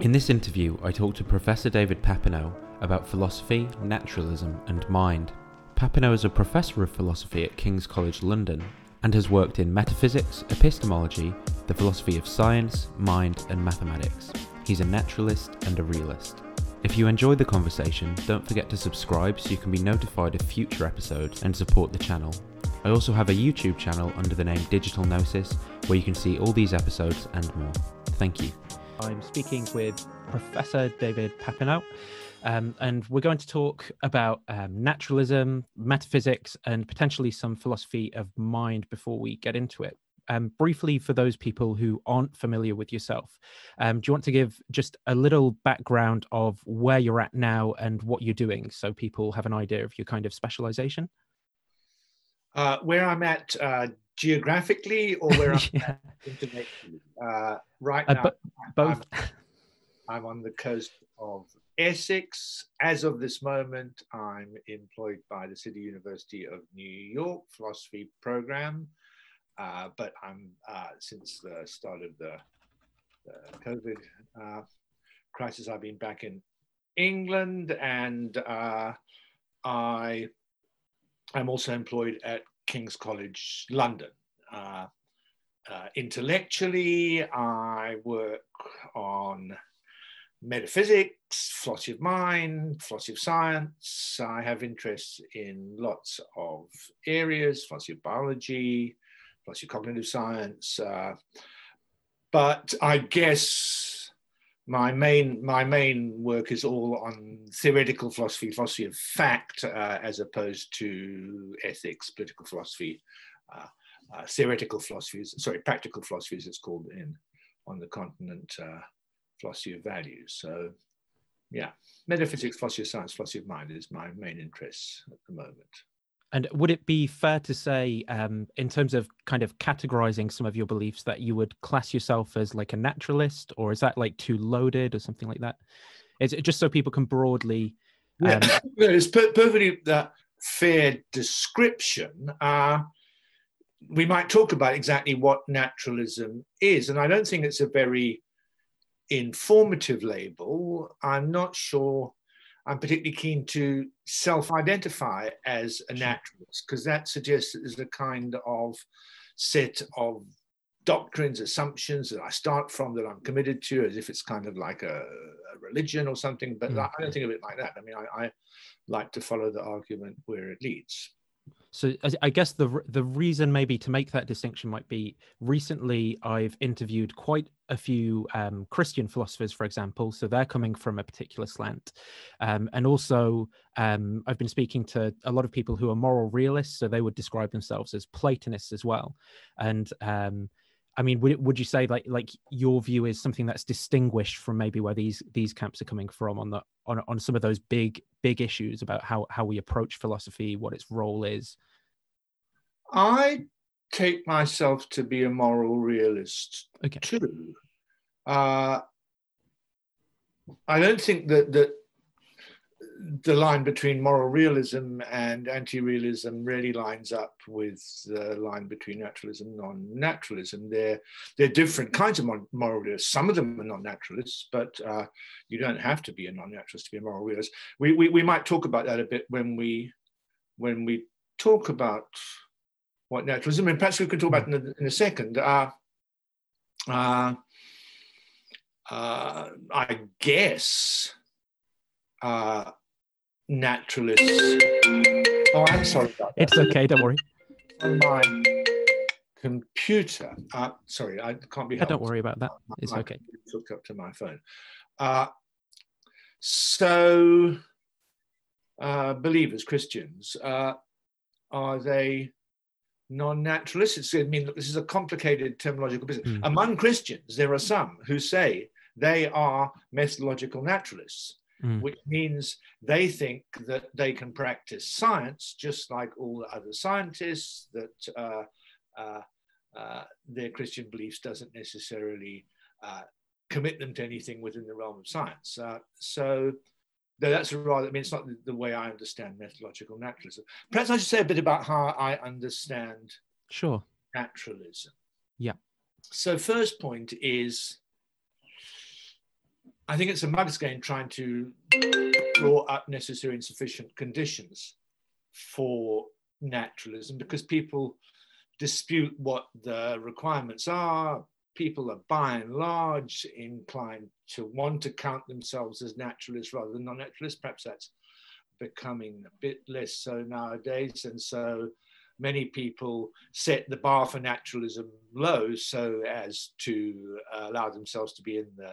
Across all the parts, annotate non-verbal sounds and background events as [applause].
In this interview, I talked to Professor David Papineau about philosophy, naturalism, and mind. Papineau is a professor of philosophy at King's College London and has worked in metaphysics, epistemology, the philosophy of science, mind, and mathematics. He's a naturalist and a realist. If you enjoyed the conversation, don't forget to subscribe so you can be notified of future episodes and support the channel. I also have a YouTube channel under the name Digital Gnosis where you can see all these episodes and more. Thank you. I'm speaking with Professor David Papineau, um, and we're going to talk about um, naturalism, metaphysics, and potentially some philosophy of mind before we get into it. Um, briefly, for those people who aren't familiar with yourself, um, do you want to give just a little background of where you're at now and what you're doing so people have an idea of your kind of specialization? Uh, where I'm at uh, geographically or where [laughs] I'm yeah. Uh, right uh, now, both. I'm, I'm on the coast of Essex. As of this moment, I'm employed by the City University of New York philosophy program. Uh, but I'm uh, since the start of the, the COVID uh, crisis, I've been back in England, and uh, I I'm also employed at King's College London. Uh, uh, intellectually, I work on metaphysics, philosophy of mind, philosophy of science. I have interests in lots of areas, philosophy of biology, philosophy of cognitive science. Uh, but I guess my main my main work is all on theoretical philosophy, philosophy of fact, uh, as opposed to ethics, political philosophy, uh, uh theoretical philosophies. Sorry, practical philosophies. It's called in on the continent uh, philosophy of values. So, yeah, metaphysics, philosophy of science, philosophy of mind is my main interest at the moment. And would it be fair to say, um, in terms of kind of categorizing some of your beliefs, that you would class yourself as like a naturalist, or is that like too loaded or something like that? Is it just so people can broadly? Um... [laughs] Yeah, it's perfectly that fair description. Uh, we might talk about exactly what naturalism is, and I don't think it's a very informative label. I'm not sure I'm particularly keen to self identify as a naturalist because that suggests that there's a kind of set of doctrines, assumptions that I start from that I'm committed to, as if it's kind of like a, a religion or something. But mm. I don't think of it like that. I mean, I, I like to follow the argument where it leads. So I guess the the reason maybe to make that distinction might be recently I've interviewed quite a few um, Christian philosophers, for example. So they're coming from a particular slant, um, and also um, I've been speaking to a lot of people who are moral realists. So they would describe themselves as Platonists as well. And um, I mean, would would you say like like your view is something that's distinguished from maybe where these these camps are coming from on the on on some of those big big issues about how how we approach philosophy, what its role is? I take myself to be a moral realist okay. too. Uh, I don't think that that the line between moral realism and anti-realism really lines up with the line between naturalism and non-naturalism. They're, they're different kinds of moral realists. Some of them are non-naturalists, but uh, you don't have to be a non-naturalist to be a moral realist. We, we, we might talk about that a bit when we, when we talk about what naturalism, and perhaps we could talk about in a, in a second. Uh, uh, uh, I guess uh, naturalists. Oh, I'm sorry. It's okay. Don't worry. My computer. Uh, sorry, I can't be. Yeah, don't worry about that. It's okay. Hooked up to my phone. Uh, so, uh, believers, Christians, uh, are they non-naturalists? I mean, this is a complicated terminological business. Mm. Among Christians, there are some who say they are methodological naturalists mm. which means they think that they can practice science just like all the other scientists, that uh, uh, uh, their Christian beliefs doesn't necessarily uh, commit them to anything within the realm of science. Uh, so that's rather, I mean, it's not the, the, way I understand methodological naturalism. Perhaps I should say a bit about how I understand sure. naturalism. Yeah. So first point is I think it's a mug's game trying to draw up necessary and sufficient conditions for naturalism because people dispute what the requirements are. People are by and large inclined to want to count themselves as naturalists rather than non naturalists. Perhaps that's becoming a bit less so nowadays. And so many people set the bar for naturalism low so as to allow themselves to be in the,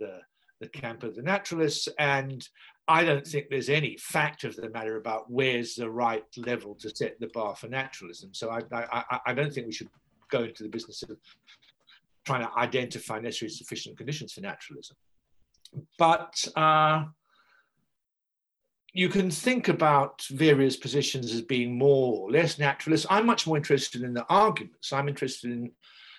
the, the camp of the naturalists. And I don't think there's any fact of the matter about where's the right level to set the bar for naturalism. So I, I, I don't think we should go into the business of trying to identify necessary sufficient conditions for naturalism. But uh, you can think about various positions as being more or less naturalist. I'm much more interested in the arguments. I'm interested in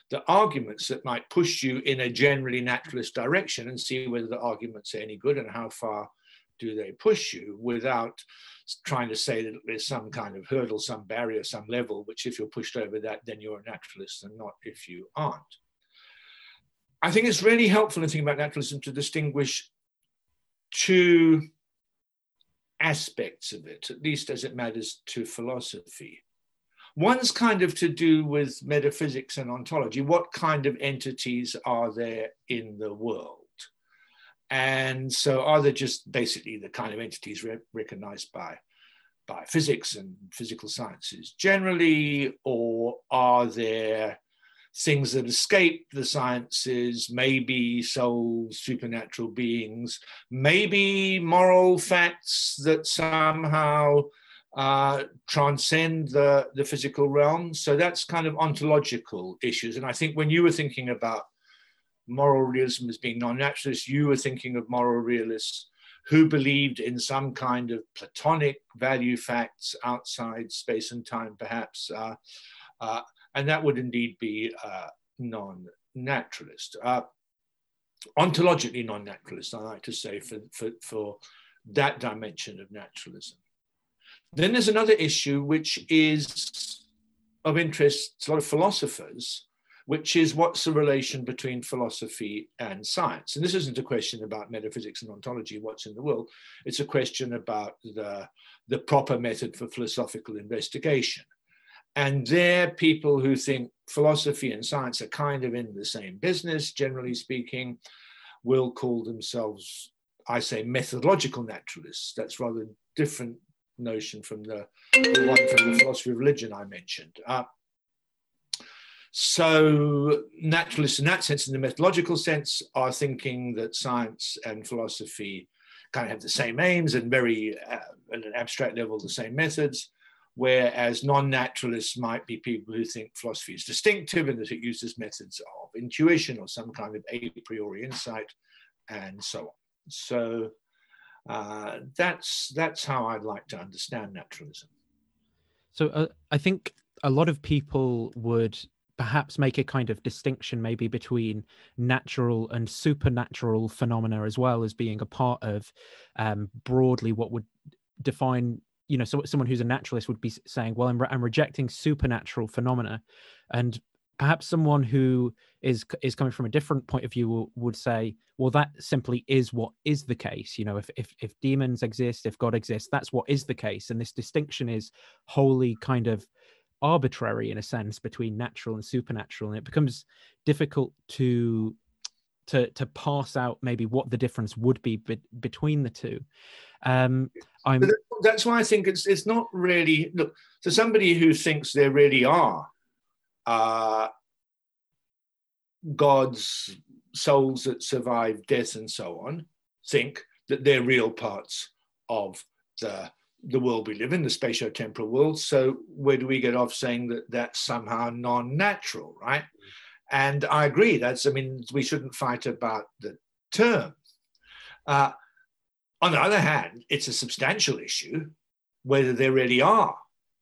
the arguments that might push you in a generally naturalist direction and see whether the arguments are any good and how far do they push you without trying to say that there's some kind of hurdle, some barrier, some level, which if you're pushed over that, then you're a naturalist and not if you aren't. I think it's really helpful in thinking about naturalism to distinguish two aspects of it, at least as it matters to philosophy. One's kind of to do with metaphysics and ontology. What kind of entities are there in the world? And so are they just basically the kind of entities re- recognized by, by physics and physical sciences generally, or are there things that escape the sciences, maybe souls, supernatural beings, maybe moral facts that somehow uh, transcend the, the physical realm. So that's kind of ontological issues. And I think when you were thinking about moral realism as being non-naturalist, you were thinking of moral realists who believed in some kind of Platonic value facts outside space and time, perhaps. Uh, uh, and that would indeed be uh, non-naturalist. Uh, ontologically non-naturalist, I like to say, for, for, for that dimension of naturalism. Then there's another issue which is of interest to a lot of philosophers, which is what's the relation between philosophy and science? And this isn't a question about metaphysics and ontology, what's in the world. It's a question about the, the proper method for philosophical investigation. And they're people who think philosophy and science are kind of in the same business, generally speaking, will call themselves, I say, methodological naturalists. That's rather different notion from the, the one from the philosophy of religion I mentioned. Uh, so naturalists in that sense, in the methodological sense, are thinking that science and philosophy kind of have the same aims and very, uh, at an abstract level, the same methods whereas non-naturalists might be people who think philosophy is distinctive and that it uses methods of intuition or some kind of a priori insight and so on. So uh, that's, that's how I'd like to understand naturalism. So uh, I think a lot of people would perhaps make a kind of distinction maybe between natural and supernatural phenomena as well as being a part of um, broadly what would define you know, so someone who's a naturalist would be saying, well, I'm, re- I'm rejecting supernatural phenomena. And perhaps someone who is is coming from a different point of view will, would say well that simply is what is the case you know if, if if demons exist if god exists that's what is the case and this distinction is wholly kind of arbitrary in a sense between natural and supernatural and it becomes difficult to to to pass out maybe what the difference would be, be between the two um, I'm. That's why I think it's it's not really look to somebody who thinks there really are uh, gods, souls that survive death and so on. Think that they're real parts of the the world we live in, the spatio-temporal world. So where do we get off saying that that's somehow non-natural, right? And I agree. That's I mean we shouldn't fight about the term. Uh, on the other hand, it's a substantial issue whether there really are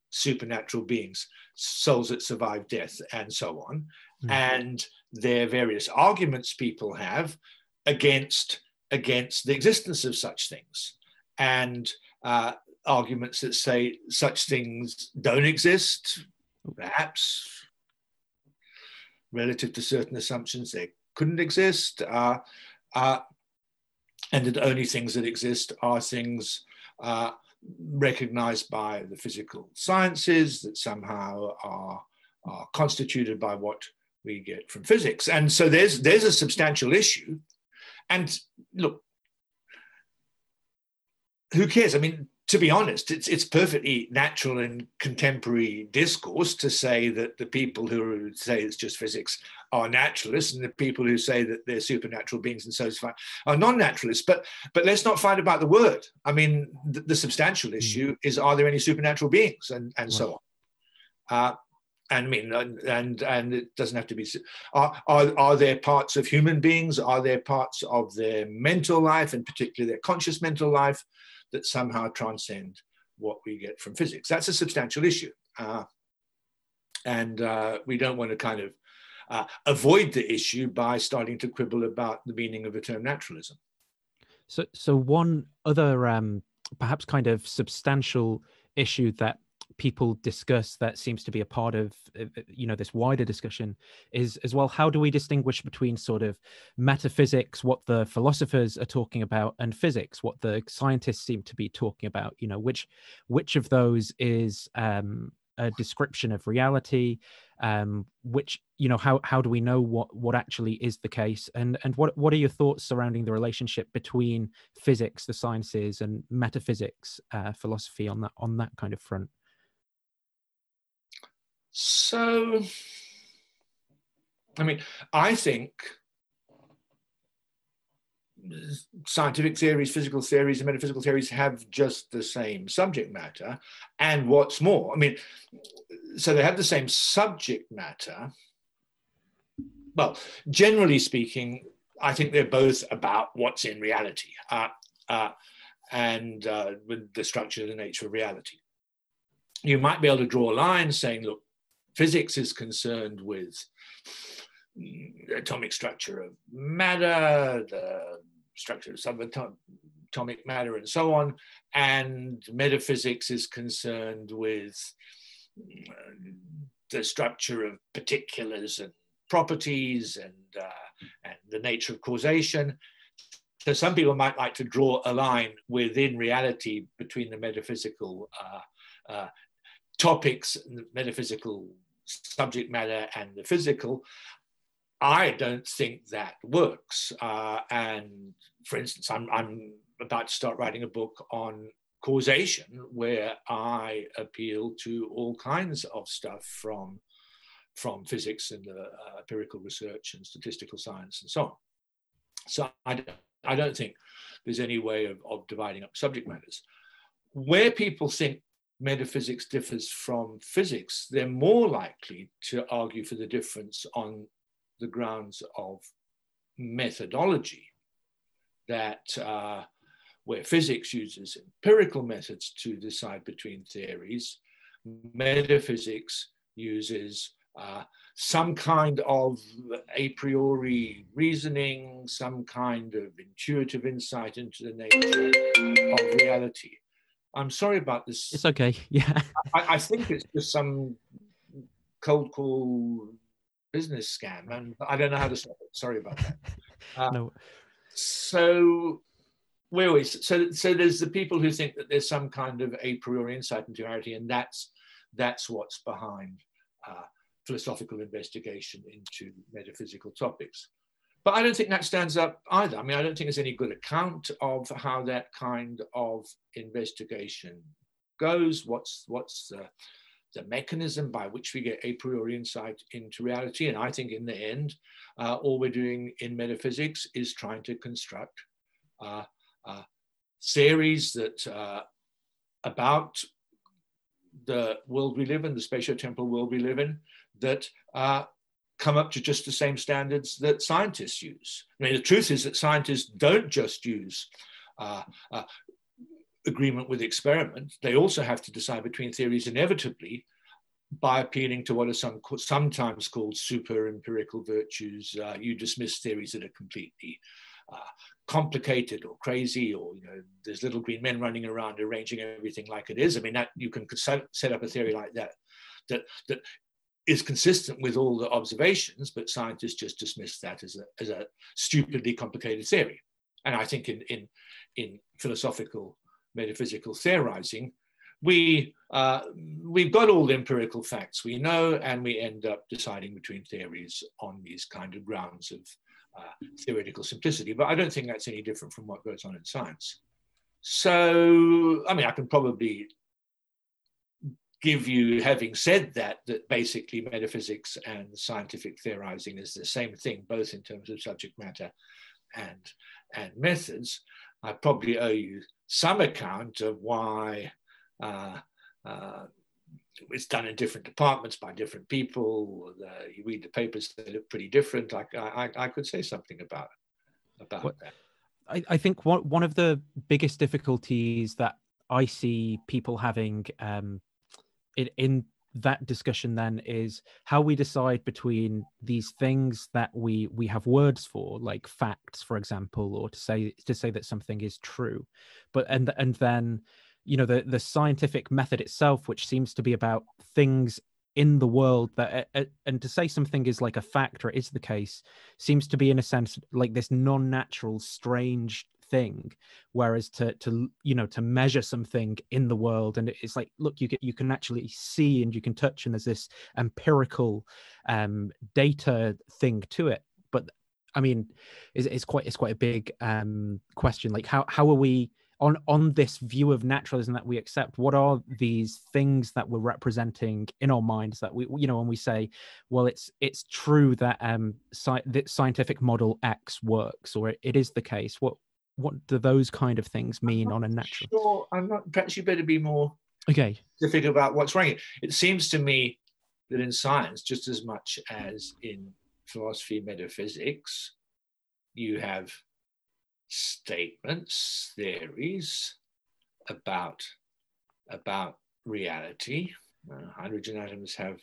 supernatural beings, souls that survive death, and so on. Mm-hmm. And there are various arguments people have against, against the existence of such things. And uh, arguments that say such things don't exist, perhaps relative to certain assumptions they couldn't exist. Uh, uh, and that only things that exist are things uh, recognized by the physical sciences that somehow are, are constituted by what we get from physics. And so there's there's a substantial issue. And look, who cares? I mean, to be honest, it's it's perfectly natural in contemporary discourse to say that the people who say it's just physics are naturalists, and the people who say that they're supernatural beings and so on are non-naturalists. But but let's not fight about the word. I mean, the, the substantial hmm. issue is: are there any supernatural beings, and and right. so on. Uh, and I mean, and, and and it doesn't have to be. Are, are are there parts of human beings? Are there parts of their mental life, and particularly their conscious mental life, that somehow transcend what we get from physics. That's a substantial issue. Uh, and uh, we don't want to kind of uh, avoid the issue by starting to quibble about the meaning of the term naturalism. So, so one other um, perhaps kind of substantial issue that people discuss that seems to be a part of uh, uh, you know this wider discussion is as well how do we distinguish between sort of metaphysics what the philosophers are talking about and physics what the scientists seem to be talking about? You know which which of those is um, a description of reality? Um, which you know how how do we know what what actually is the case? And and what what are your thoughts surrounding the relationship between physics the sciences and metaphysics uh, philosophy on that on that kind of front so, I mean, I think scientific theories, physical theories, and metaphysical theories have just the same subject matter. And what's more, I mean, so they have the same subject matter. Well, generally speaking, I think they're both about what's in reality uh, uh, and uh, with the structure, the nature of reality. You might be able to draw a line saying, look, physics is concerned with the atomic structure of matter, the structure of subatomic matter, and so on. And metaphysics is concerned with uh, the structure of particulars and properties and, uh, and the nature of causation. So some people might like to draw a line within reality between the metaphysical uh, uh, topics, metaphysical subject matter and the physical, I don't think that works. Uh, and for instance, I'm, I'm about to start writing a book on causation where I appeal to all kinds of stuff from, from physics and uh, empirical research and statistical science and so on. So I, I don't think there's any way of, of dividing up subject matters. Where people think metaphysics differs from physics, they're more likely to argue for the difference on the grounds of methodology, that uh, where physics uses empirical methods to decide between theories, metaphysics uses uh, some kind of a priori reasoning, some kind of intuitive insight into the nature of reality. I'm sorry about this. It's okay. [laughs] Yeah. I, I think it's just some cold call business scam, and I don't know how to stop it. Sorry about that. [laughs] Uh, no. So we always so so there's the people who think that there's some kind of a priori insight into reality, and that's that's what's behind uh, philosophical investigation into metaphysical topics. But I don't think that stands up either. I mean, I don't think there's any good account of how that kind of investigation goes. What's what's the, the mechanism by which we get a priori insight into reality? And I think in the end, uh, all we're doing in metaphysics is trying to construct uh, uh, theories that uh, about the world we live in, the spatio-temporal world we live in, that uh, come up to just the same standards that scientists use. I mean, the truth is that scientists don't just use uh, uh, agreement with experiment. They also have to decide between theories inevitably by appealing to what are some, sometimes called super empirical virtues. Uh, you dismiss theories that are completely uh, complicated or crazy, or you know, there's little green men running around arranging everything like it is. I mean, that you can set, set up a theory like that that that is consistent with all the observations, but scientists just dismiss that as a, as a stupidly complicated theory. and I think in, in, in philosophical metaphysical theorizing, we, uh, we've got all the empirical facts we know, and we end up deciding between theories on these kind of grounds of uh, theoretical simplicity. But I don't think that's any different from what goes on in science. So, I mean, I can probably give you, having said that, that basically metaphysics and scientific theorizing is the same thing, both in terms of subject matter and, and methods. I probably owe you some account of why uh, uh, it's done in different departments by different people. Uh, you read the papers; they look pretty different. I, I, I could say something about about that. I, I think one one of the biggest difficulties that I see people having um, in, in that discussion then is how we decide between these things that we we have words for like facts for example or to say to say that something is true. But and and then you know the the scientific method itself which seems to be about things in the world that and to say something is like a fact or is the case seems to be in a sense like this non-natural strange thing whereas to to you know to measure something in the world and it's like look you get you can actually see and you can touch and there's this empirical um data thing to it. But i mean it's, it's quite it's quite a big um question. Like how how are we on on this view of naturalism that we accept? What are these things that we're representing in our minds that we you know when we say well it's it's true that um sci- the scientific model x works or it, it is the case what what do those kind of things mean on a natural sure i'm not perhaps you better be more okay to specific about what's wrong it seems to me that in science just as much as in philosophy metaphysics you have statements, theories about, about reality. Uh, hydrogen atoms have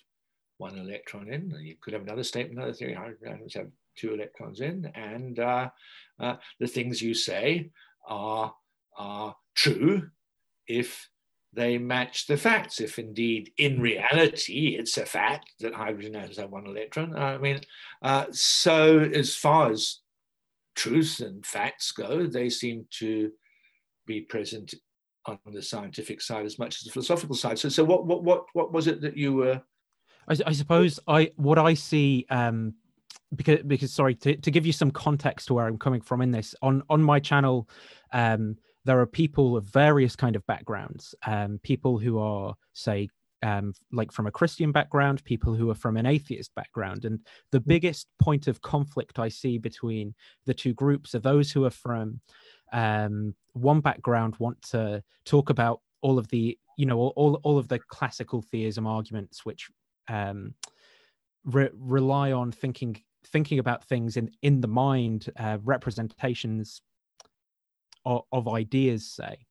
one electron in. You could have another statement, another theory. Hydrogen atoms have two electrons in, and uh, uh, the things you say are are true if they match the facts. If indeed, in reality, it's a fact that hydrogen atoms have one electron. I mean, uh, so as far as truth and facts go, they seem to be present on the scientific side as much as the philosophical side. So, so what, what, what, what was it that you were? I, I suppose I what I see um, because because sorry to, to give you some context to where I'm coming from in this on on my channel. Um, there are people of various kind of backgrounds, um, people who are say um, like from a Christian background, people who are from an atheist background. And the mm. biggest point of conflict I see between the two groups are those who are from um, one background want to talk about all of the, you know, all, all of the classical theism arguments, which um, re- rely on thinking thinking about things in in the mind, uh, representations of, of ideas, say.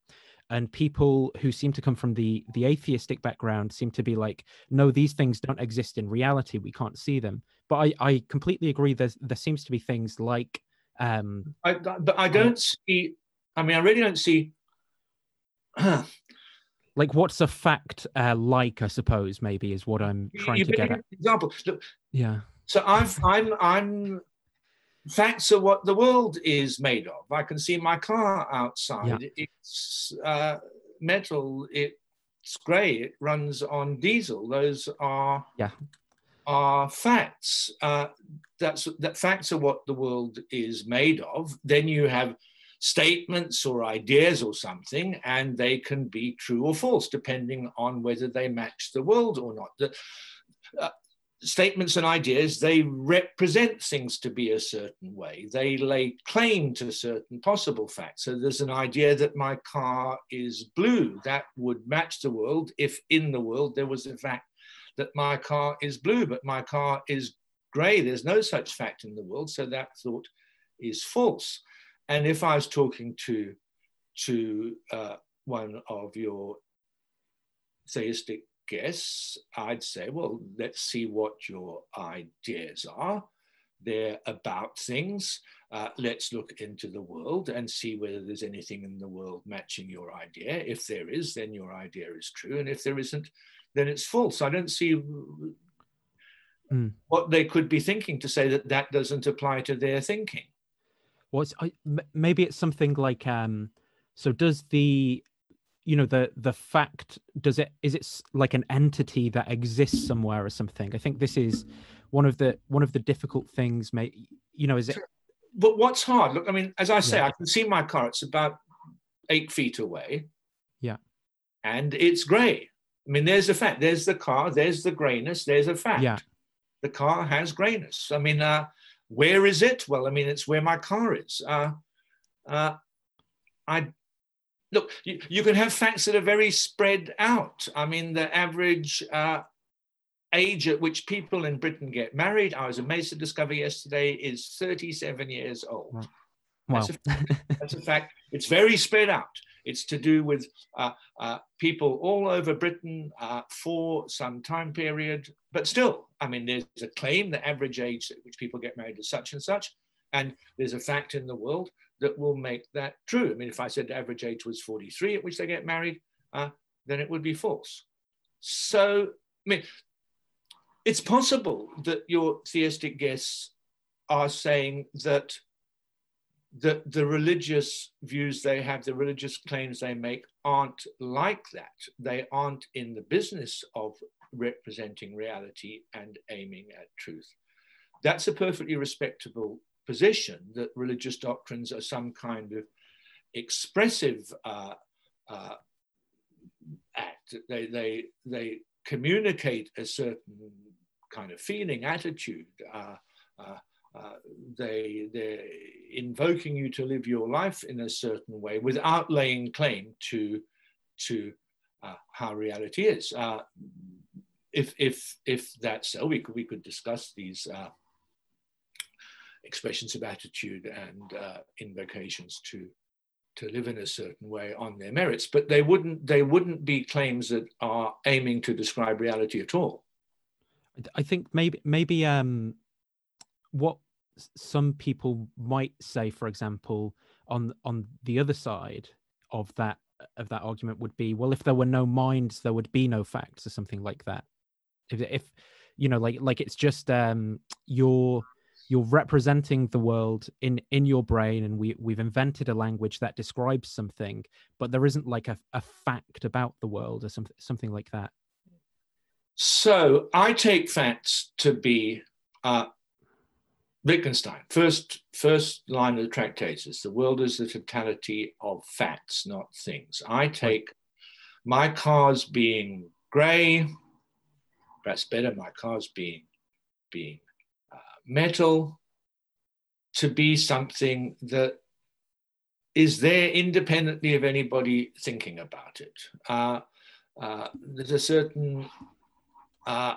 And people who seem to come from the the atheistic background seem to be like no these things don't exist in reality. We can't see them. But i i completely agree there's there seems to be things like um i but i don't see i mean i really don't see [clears throat] like what's a fact uh, like i suppose maybe is what i'm trying you to get at. example. Yeah so i've i'm i'm facts are what the world is made of. I can see my car outside. Yeah. It's uh, metal. It's grey. It runs on diesel. Those are yeah are facts. Uh, that's that facts are what the world is made of. Then you have statements or ideas or something, and they can be true or false depending on whether they match the world or not. The, uh, statements and ideas, they represent things to be a certain way. They lay claim to certain possible facts. So there's an idea that my car is blue. That would match the world if in the world there was a fact that my car is blue, but my car is gray. There's no such fact in the world. So that thought is false. And if I was talking to, to uh, one of your theistic guess I'd say, well, let's see what your ideas are. They're about things. Uh, let's look into the world and see whether there's anything in the world matching your idea. If there is, then your idea is true. And if there isn't, then it's false. I don't see mm. what they could be thinking to say that that doesn't apply to their thinking. What's maybe it's something like um. So does the you know the the fact does it is it like an entity that exists somewhere or something? I think this is one of the one of the difficult things may you know is it but what's hard look i mean as i say yeah. i can see my car it's about eight feet away. Yeah. And it's gray. I mean there's a fact there's the car there's the grayness there's a fact. Yeah. The car has grayness. I mean uh where is it? Well i mean it's where my car is. Uh uh i look, you, you, can have facts that are very spread out. I mean, the average uh, age at which people in Britain get married, I was amazed to discover yesterday, is 37 years old. Wow. That's, a, that's a fact. It's very spread out. It's to do with uh, uh, people all over Britain uh, for some time period. But still, I mean, there's a claim the average age at which people get married is such and such. And there's a fact in the world that will make that true. I mean, if I said the average age was 43 at which they get married, uh, then it would be false. So, I mean, it's possible that your theistic guests are saying that the, the religious views they have, the religious claims they make aren't like that. They aren't in the business of representing reality and aiming at truth. That's a perfectly respectable position that religious doctrines are some kind of expressive uh, uh, act. They, they, they communicate a certain kind of feeling, attitude. Uh, uh, uh, they, they're invoking you to live your life in a certain way without laying claim to, to uh, how reality is. if, if, if that's so, we could, we could discuss these expressions of attitude and uh, invocations to to live in a certain way on their merits. But they wouldn't they wouldn't be claims that are aiming to describe reality at all. I think maybe maybe um what some people might say for example on on the other side of that of that argument would be well if there were no minds there would be no facts or something like that. If if you know like like it's just um your you're representing the world in in your brain and we we've invented a language that describes something but there isn't like a, a fact about the world or something something like that so i take facts to be uh, Wittgenstein, first first line of the tractatus, the world is the totality of facts, not things. I take my cars being grey, perhaps better, my cars being being metal to be something that is there independently of anybody thinking about it. Uh, uh, there's a certain, uh,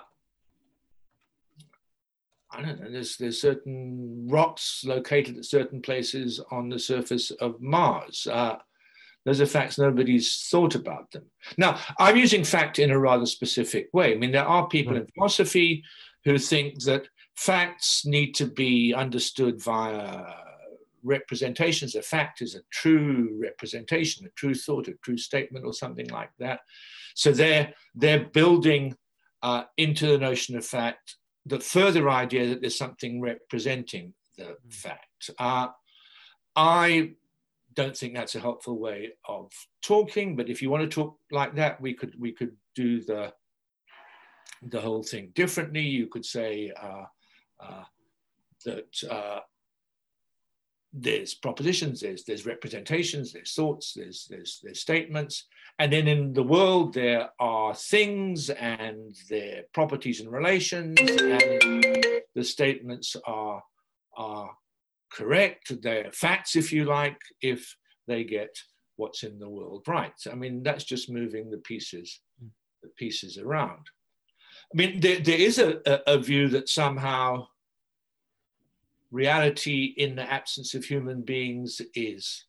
I don't know, there's, there's certain rocks located at certain places on the surface of Mars. Uh, those are facts, nobody's thought about them. Now, I'm using fact in a rather specific way. I mean, there are people right. in philosophy who think that facts need to be understood via representations. A fact is a true representation, a true thought, a true statement, or something like that. So they're they're building uh, into the notion of fact the further idea that there's something representing the fact. Uh, I don't think that's a helpful way of talking, but if you want to talk like that, we could we could do the the whole thing differently. You could say uh, uh, that uh, there's propositions, there's, there's representations, there's thoughts, there's, there's, there's statements. And then in the world, there are things and their properties and relations, and the statements are, are correct. They're facts, if you like, if they get what's in the world right. I mean, that's just moving the pieces, the pieces around. I mean, there, there is a, a, view that somehow reality in the absence of human beings is,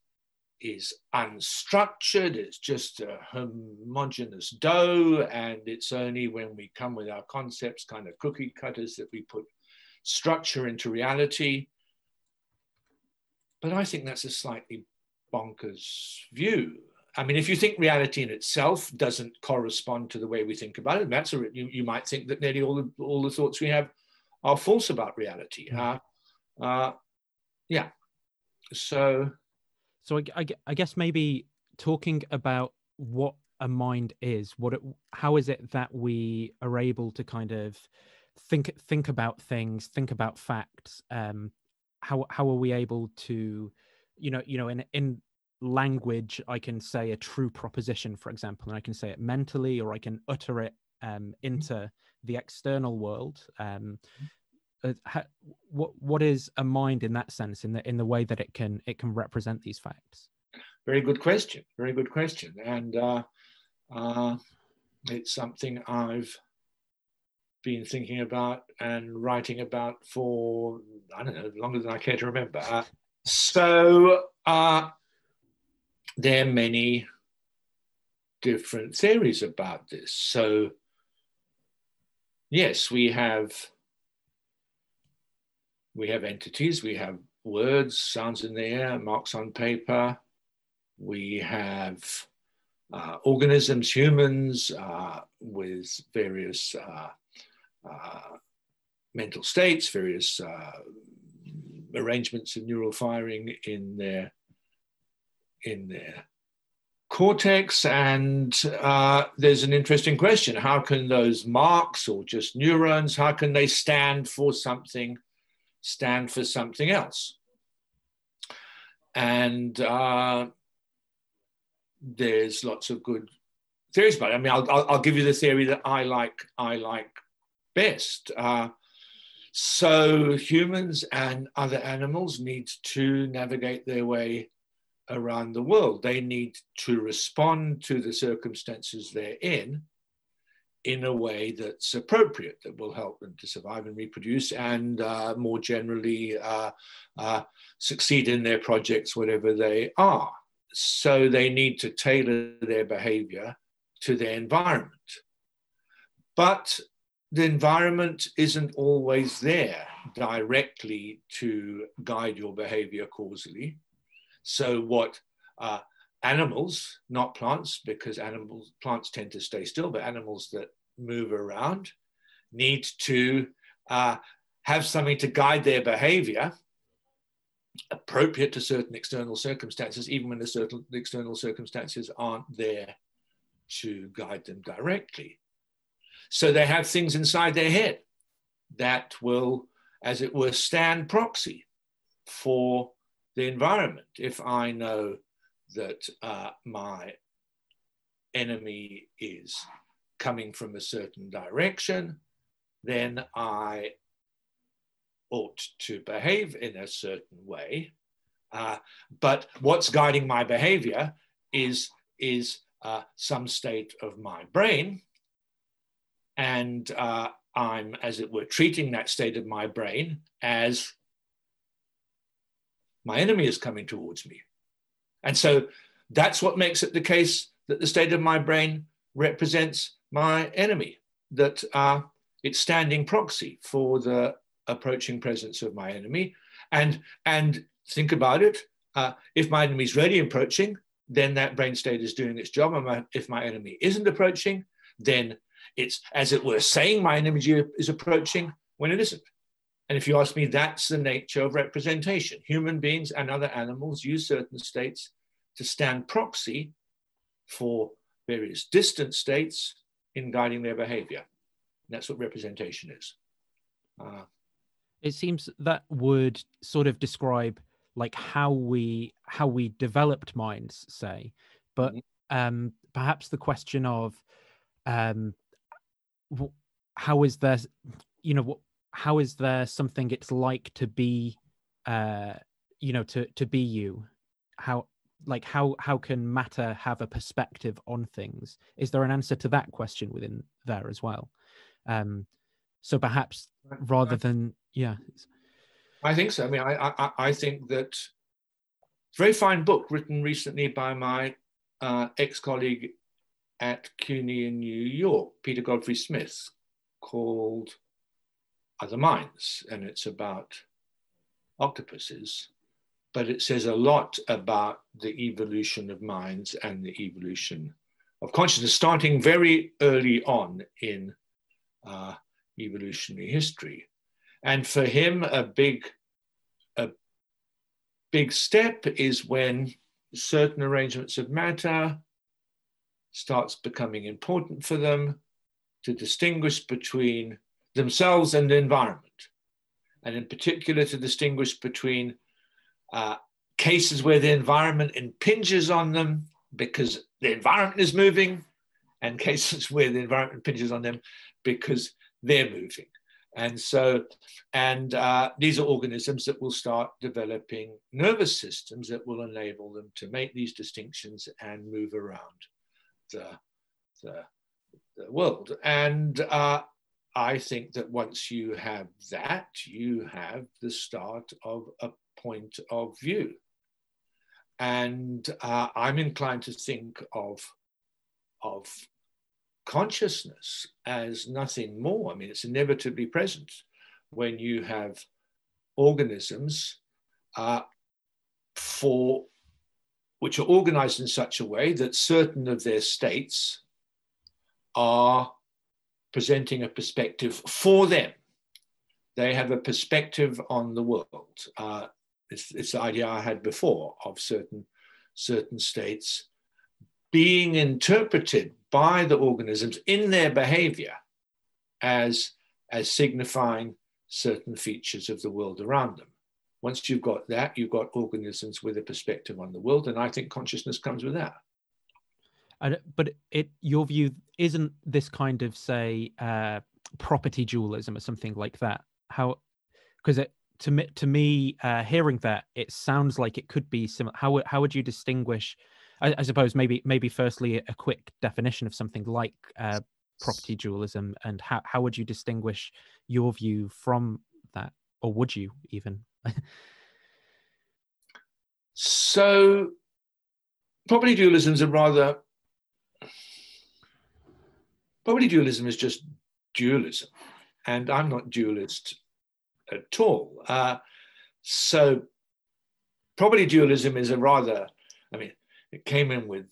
is unstructured, it's just a homogeneous dough, and it's only when we come with our concepts, kind of cookie cutters, that we put structure into reality. But I think that's a slightly bonkers view. I mean, if you think reality in itself doesn't correspond to the way we think about it, that's a, you, you might think that nearly all the, all the thoughts we have are false about reality. Uh, uh, yeah. so, so I, I, I guess maybe talking about what a mind is, what it, how is it that we are able to kind of think think about things, think about facts. Um, how how are we able to, you know, you know, in in language, I can say a true proposition, for example, and I can say it mentally, or I can utter it um, mm-hmm. into the external world. Um, uh, how, what what is a mind in that sense, in the in the way that it can it can represent these facts? Very good question. Very good question, and uh, uh, it's something I've been thinking about and writing about for I don't know longer than I care to remember. Uh, so uh, there are many different theories about this. So yes, we have we have entities, we have words, sounds in the air, marks on paper. We have uh, organisms, humans, uh, with various uh, uh mental states, various uh, arrangements of neural firing in their in there. cortex. And uh, there's an interesting question: How can those marks or just neurons? How can they stand for something? Stand for something else? And uh, there's lots of good theories about it. I mean, I'll, I'll, I'll, give you the theory that I like. I like best. Uh, so humans and other animals need to navigate their way around the world. They need to respond to the circumstances they're in in a way that's appropriate, that will help them to survive and reproduce, and uh, more generally uh, uh, succeed in their projects, whatever they are. So they need to tailor their behavior to their environment. But the environment isn't always there directly to guide your behavior causally. So, what uh, animals, not plants, because animals, plants tend to stay still, but animals that move around need to uh, have something to guide their behavior appropriate to certain external circumstances, even when the certain external circumstances aren't there to guide them directly. So they have things inside their head that will, as it were, stand proxy for the environment. If I know that uh, my enemy is coming from a certain direction, then I ought to behave in a certain way. Uh, but what's guiding my behavior is, is uh, some state of my brain. And uh, I'm, as it were, treating that state of my brain as my enemy is coming towards me. And so that's what makes it the case that the state of my brain represents my enemy, that uh, it's standing proxy for the approaching presence of my enemy. And, and think about it uh, if my enemy is really approaching, then that brain state is doing its job. And if my enemy isn't approaching, then it's as it were saying my enemy is approaching when it isn't. And if you ask me, that's the nature of representation. Human beings and other animals use certain states to stand proxy for various distant states in guiding their behavior. And that's what representation is. Uh, it seems that would sort of describe like how we how we developed minds, say, but mm-hmm. um, perhaps the question of um, how is there, you know, how is there something it's like to be uh you know to to be you? How like how how can matter have a perspective on things? Is there an answer to that question within there as well? Um so perhaps rather than yeah. I think so. I mean i i, I think that very fine book written recently by my uh, ex-colleague at cuny in new york peter godfrey smith called other minds, and it's about octopuses. But it says a lot about the evolution of minds and the evolution of consciousness, starting very early on in uh, evolutionary history. And for him, a big, a big step is when certain arrangements of matter starts becoming important for them to distinguish between themselves and the environment, and in particular to distinguish between uh, cases where the environment impinges on them because the environment is moving, and [laughs] cases where the environment impinges on them because they're moving. And so, and uh, these are organisms that will start developing nervous systems that will enable them to make these distinctions and move around the, the, the world. And uh, I think that once you have that, you have the start of a point of view. And uh, I'm inclined to think of, of consciousness as nothing more. I mean, it's inevitably present when you have organisms uh, for which are organized in such a way that certain of their states are presenting a perspective for them. They have a perspective on the world. Uh, it's, it's the idea I had before of certain, certain states being interpreted by the organisms in their behavior as, as signifying certain features of the world around them. Once you've got that, you've got organisms with a perspective on the world, and I think consciousness comes with that. And, but it, your view isn't this kind of say uh, property dualism or something like that. How? Because it to me, to me, uh, hearing that, it sounds like it could be similar. How how would you distinguish? I, I suppose maybe maybe firstly a quick definition of something like uh, property dualism, and how how would you distinguish your view from that, or would you even? [laughs] so, property dualism is a rather property dualism is just dualism, and I'm not dualist at all. Uh, so, property dualism is a rather, I mean, it came in with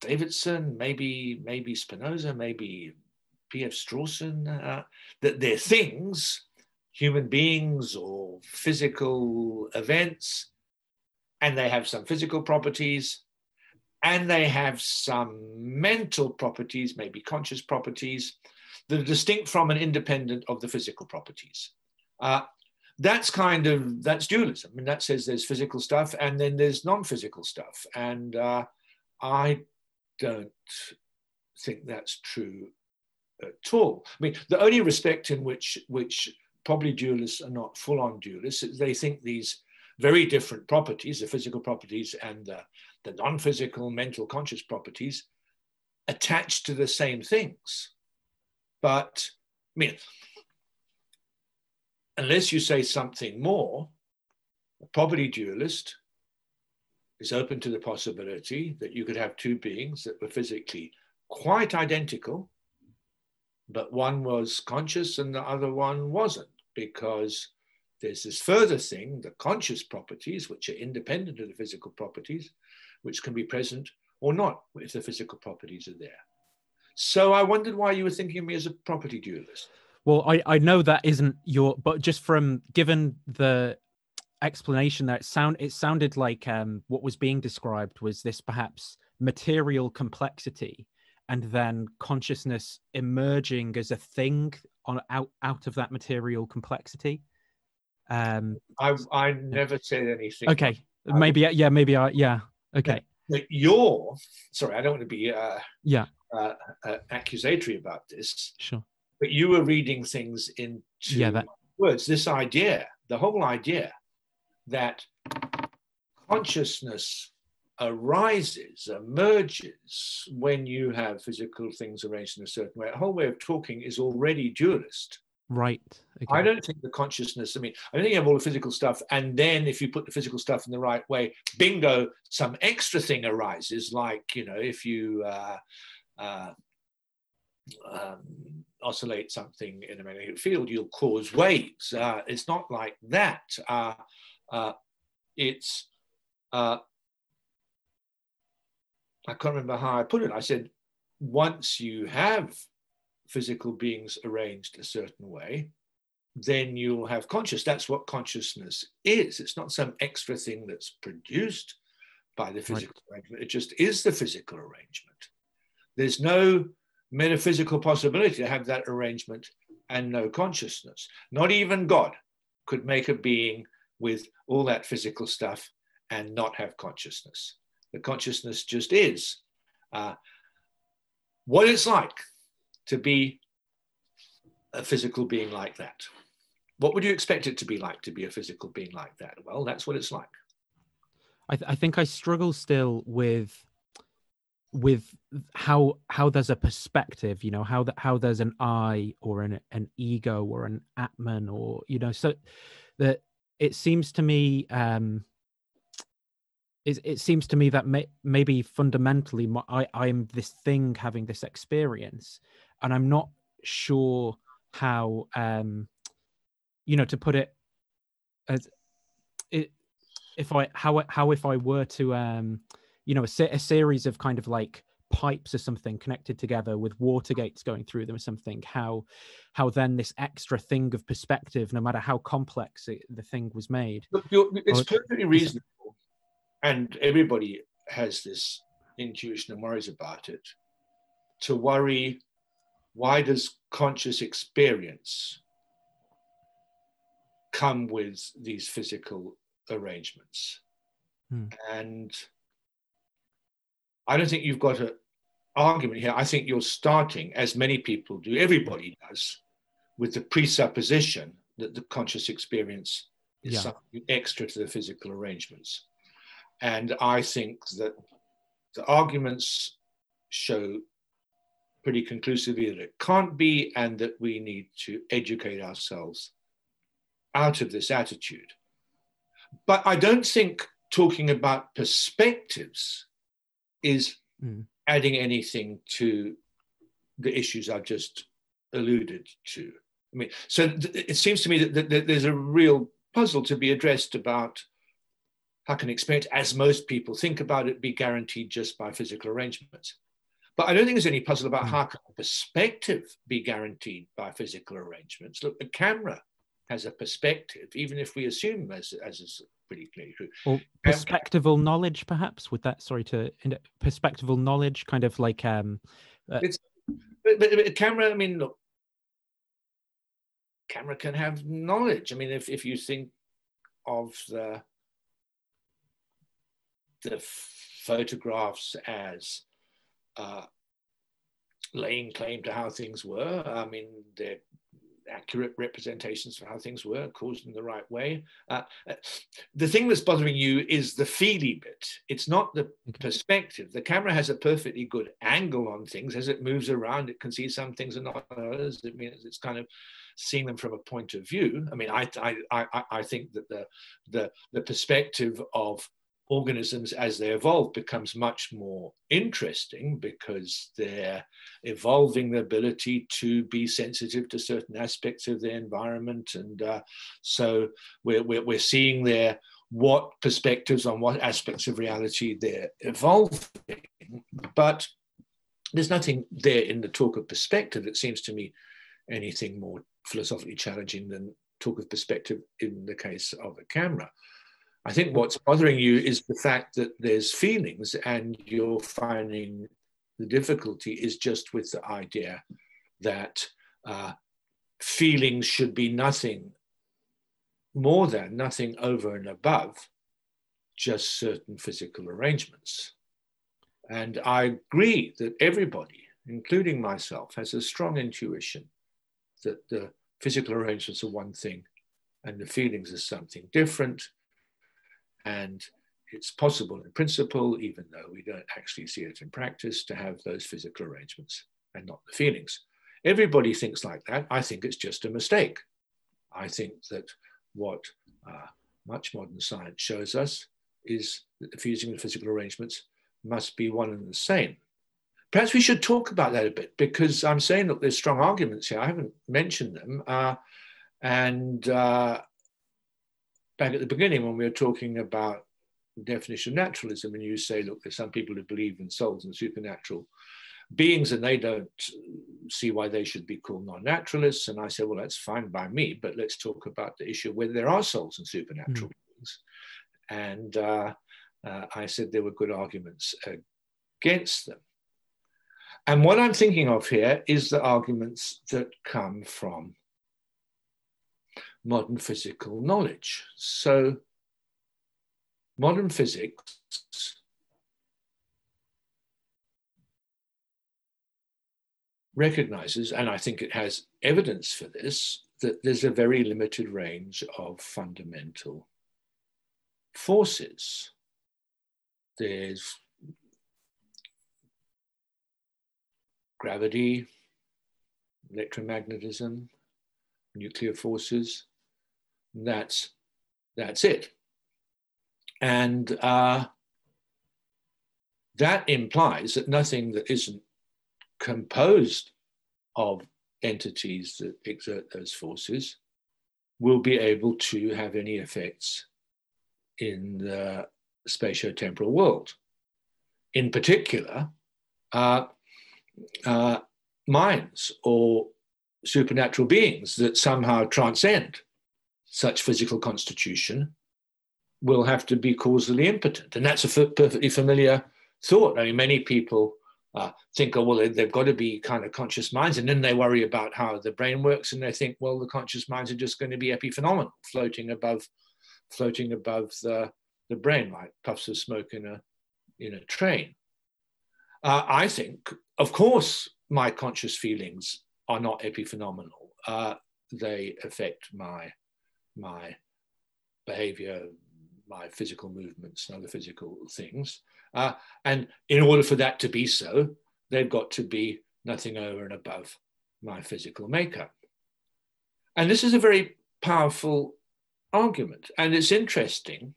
Davidson, maybe maybe Spinoza, maybe P.F. Strawson, uh, that they're things, human beings or physical events, and they have some physical properties, and they have some mental properties, maybe conscious properties, that are distinct from and independent of the physical properties. Uh, that's kind of that's dualism. I mean, that says there's physical stuff and then there's non-physical stuff, and uh, I don't think that's true at all. I mean, the only respect in which which property dualists are not full-on dualists is they think these very different properties, the physical properties and the, the non-physical mental conscious properties, attached to the same things. But I mean, unless you say something more, a property dualist is open to the possibility that you could have two beings that were physically quite identical, but one was conscious and the other one wasn't, because there's this further thing, the conscious properties, which are independent of the physical properties, which can be present or not if the physical properties are there. So I wondered why you were thinking of me as a property dualist. Well, I, I know that isn't your, but just from given the explanation that it sound it sounded like um, what was being described was this perhaps material complexity and then consciousness emerging as a thing on out out of that material complexity. Um, I I never said anything. Okay, maybe yeah, maybe I yeah. Okay. But you're sorry, I don't want to be uh, yeah uh, uh, accusatory about this. Sure but you were reading things into yeah, that... words. This idea, the whole idea that consciousness arises, emerges when you have physical things arranged in a certain way. A whole way of talking is already dualist. Right. Okay. I don't think the consciousness, I mean, I don't think you have all the physical stuff. And then if you put the physical stuff in the right way, bingo, some extra thing arises. Like, you know, if you, uh, uh, um, oscillate something in a magnetic field, you'll cause waves. Uh, it's not like that. Uh, uh, it's, uh, I can't remember how I put it. I said, once you have physical beings arranged a certain way, then you'll have conscious. That's what consciousness is. It's not some extra thing that's produced by the physical right. arrangement. It just is the physical arrangement. There's no metaphysical possibility to have that arrangement and no consciousness. Not even God could make a being with all that physical stuff and not have consciousness. The consciousness just is. Uh, what it's like to be a physical being like that. What would you expect it to be like to be a physical being like that? Well, that's what it's like. I, th- I think I struggle still with with how how there's a perspective you know how that how there's an i or an an ego or an atman or you know so that it seems to me um it, it seems to me that may, maybe fundamentally my, I I'm this thing having this experience and I'm not sure how um you know to put it as it if I how how if I were to um you know a, a series of kind of like pipes or something connected together with water gates going through them or something how how then this extra thing of perspective no matter how complex it, the thing was made Look, it's or, perfectly reasonable and everybody has this intuition and worries about it to worry why does conscious experience come with these physical arrangements hmm. and I don't think you've got an argument here. I think you're starting, as many people do, everybody does, with the presupposition that the conscious experience is yeah. something extra to the physical arrangements. And I think that the arguments show pretty conclusively that it can't be, and that we need to educate ourselves out of this attitude. But I don't think talking about perspectives is mm. adding anything to the issues I've just alluded to. I mean, so th- it seems to me that, that, that, there's a real puzzle to be addressed about how can experience, as most people think about it, be guaranteed just by physical arrangements. But I don't think there's any puzzle about mm. how can perspective be guaranteed by physical arrangements. Look, the camera has a perspective, even if we assume, as, as is pretty clearly true. Or perspectival um, knowledge, perhaps, with that, sorry to, perspectival knowledge, kind of like. um uh, it's, but, but, but camera, I mean, look, camera can have knowledge. I mean, if, if you think of the the photographs as uh, laying claim to how things were. I mean, they're accurate representations of how things were, caused in the right way. Uh, uh, the thing that's bothering you is the feely bit. It's not the perspective. The camera has a perfectly good angle on things. As it moves around, it can see some things and not others. It means it's kind of seeing them from a point of view. I mean, I, I, I, I think that the, the, the perspective of organisms as they evolve becomes much more interesting because they're evolving the ability to be sensitive to certain aspects of their environment. And uh, so we're, we're, we're seeing there what perspectives on what aspects of reality they're evolving but there's nothing there in the talk of perspective that seems to me anything more philosophically challenging than talk of perspective in the case of a camera I think what's bothering you is the fact that there's feelings and you're finding the difficulty is just with the idea that uh, feelings should be nothing more than, nothing over and above just certain physical arrangements. And I agree that everybody, including myself, has a strong intuition that the physical arrangements are one thing and the feelings are something different and it's possible in principle, even though we don't actually see it in practice, to have those physical arrangements and not the feelings. Everybody thinks like that. I think it's just a mistake. I think that what uh, much modern science shows us is that the fusing and physical arrangements must be one and the same. Perhaps we should talk about that a bit because I'm saying that there's strong arguments here. I haven't mentioned them. Uh, and uh, back at the beginning when we were talking about the definition of naturalism, and you say, look, there's some people who believe in souls and supernatural beings and they don't see why they should be called non-naturalists. And I said, well, that's fine by me, but let's talk about the issue of whether there are souls and supernatural mm. beings. And uh, uh, I said there were good arguments against them. And what I'm thinking of here is the arguments that come from modern physical knowledge. So, modern physics recognizes, and I think it has evidence for this, that there's a very limited range of fundamental forces. There's gravity, electromagnetism, nuclear forces. That's that's it. And uh, that implies that nothing that isn't composed of entities that exert those forces will be able to have any effects in the spatio-temporal world. In particular, uh, uh, minds or supernatural beings that somehow transcend such physical constitution will have to be causally impotent. And that's a f- perfectly familiar thought. I mean, many people uh, think, oh, well, they've got to be kind of conscious minds. And then they worry about how the brain works. And they think, well, the conscious minds are just going to be epiphenomenal, floating above, floating above the, the brain, like puffs of smoke in a, in a train. Uh, I think, of course, my conscious feelings are not epiphenomenal. Uh, they affect my, my behavior, my physical movements, and other physical things. Uh, and in order for that to be so, they've got to be nothing over and above my physical makeup. And this is a very powerful argument. And it's interesting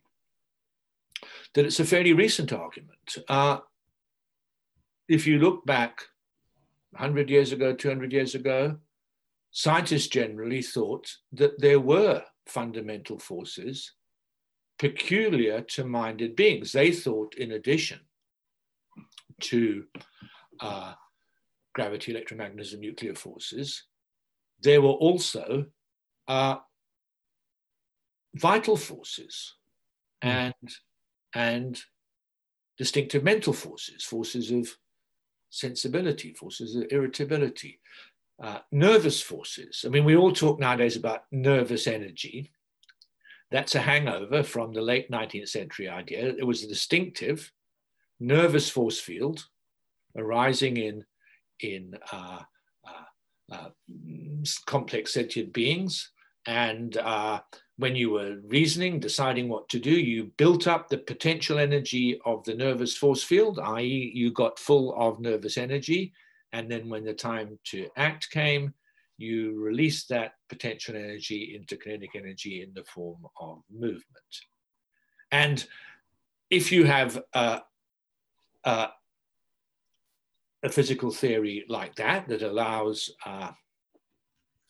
that it's a fairly recent argument. Uh, if you look back 100 years ago, 200 years ago, scientists generally thought that there were fundamental forces peculiar to minded beings. They thought, in addition to uh, gravity, electromagnetism, nuclear forces, there were also uh, vital forces hmm. and, and distinctive mental forces, forces of sensibility, forces of irritability, uh, nervous forces. I mean, we all talk nowadays about nervous energy. That's a hangover from the late 19th century idea. It was a distinctive nervous force field arising in, in uh, uh, uh, complex sentient beings. And uh, when you were reasoning, deciding what to do, you built up the potential energy of the nervous force field, i.e., you got full of nervous energy. And then when the time to act came, you release that potential energy into kinetic energy in the form of movement. And if you have a, a, a physical theory like that, that allows uh,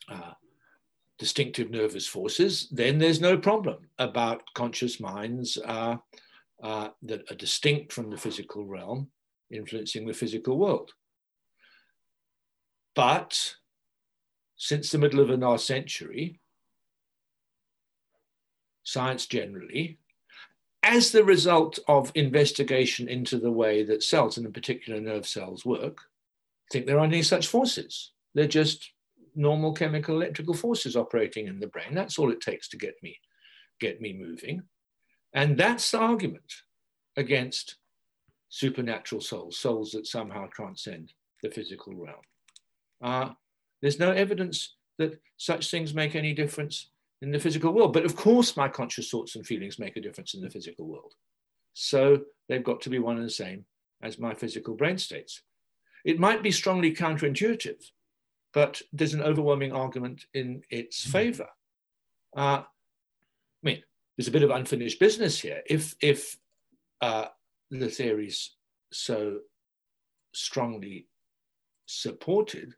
uh, distinctive nervous forces, then there's no problem about conscious minds uh, uh that are distinct from the physical realm influencing the physical world. But since the middle of the last century, science generally, as the result of investigation into the way that cells, and in particular nerve cells, work, think there aren't any such forces. They're just normal chemical electrical forces operating in the brain. That's all it takes to get me, get me moving. And that's the argument against supernatural souls, souls that somehow transcend the physical realm. Uh, there's no evidence that such things make any difference in the physical world. But of course, my conscious thoughts and feelings make a difference in the physical world. So they've got to be one and the same as my physical brain states. It might be strongly counterintuitive, but there's an overwhelming argument in its hmm. favor. Uh, I mean, there's a bit of unfinished business here. If, if uh, the theory's so strongly supported,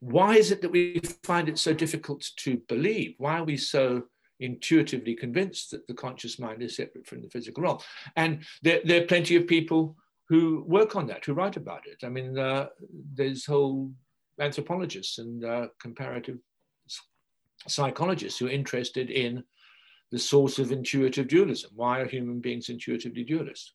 why is it that we find it so difficult to believe? Why are we so intuitively convinced that the conscious mind is separate from the physical realm? And there, there are plenty of people who work on that, who write about it. I mean, uh, there's whole anthropologists and uh, comparative psychologists who are interested in the source of intuitive dualism. Why are human beings intuitively dualist?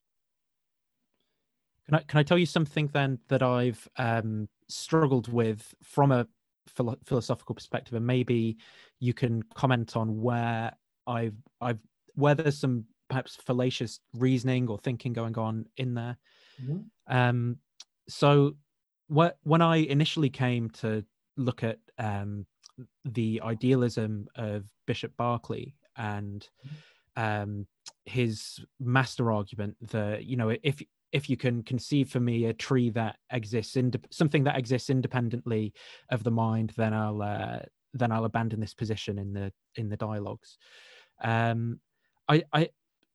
Can I can I tell you something then that I've um, struggled with from a philo- philosophical perspective, and maybe you can comment on where I've I've where there's some perhaps fallacious reasoning or thinking going on in there. Mm-hmm. Um, so what, when I initially came to look at um, the idealism of Bishop Berkeley and um, his master argument that you know if if you can conceive for me a tree that exists in something that exists independently of the mind, then I'll uh, then I'll abandon this position in the in the dialogues. Um, I I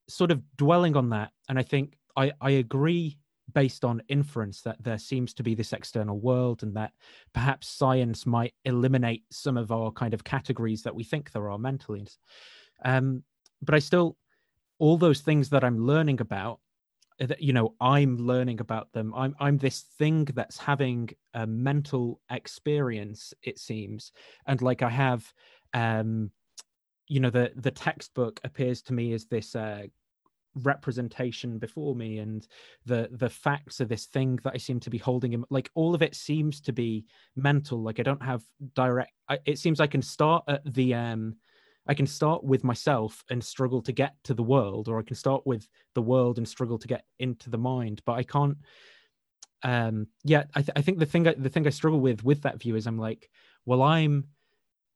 sort of dwelling on that, and I think I I agree based on inference that there seems to be this external world and that perhaps science might eliminate some of our kind of categories that we think there are mentally um, but i still all those things that i'm learning about you know i'm learning about them. I'm i'm this thing that's having a mental experience it seems. And like i have um you know the the textbook appears to me as this uh representation before me and the the facts of this thing that i seem to be holding him like all of it seems to be mental. Like i don't have direct I, it seems i can start at the um i can start with myself and struggle to get to the world or i can start with the world and struggle to get into the mind but i can't um yeah i, th- I think the thing I, the thing i struggle with with that view is i'm like well i'm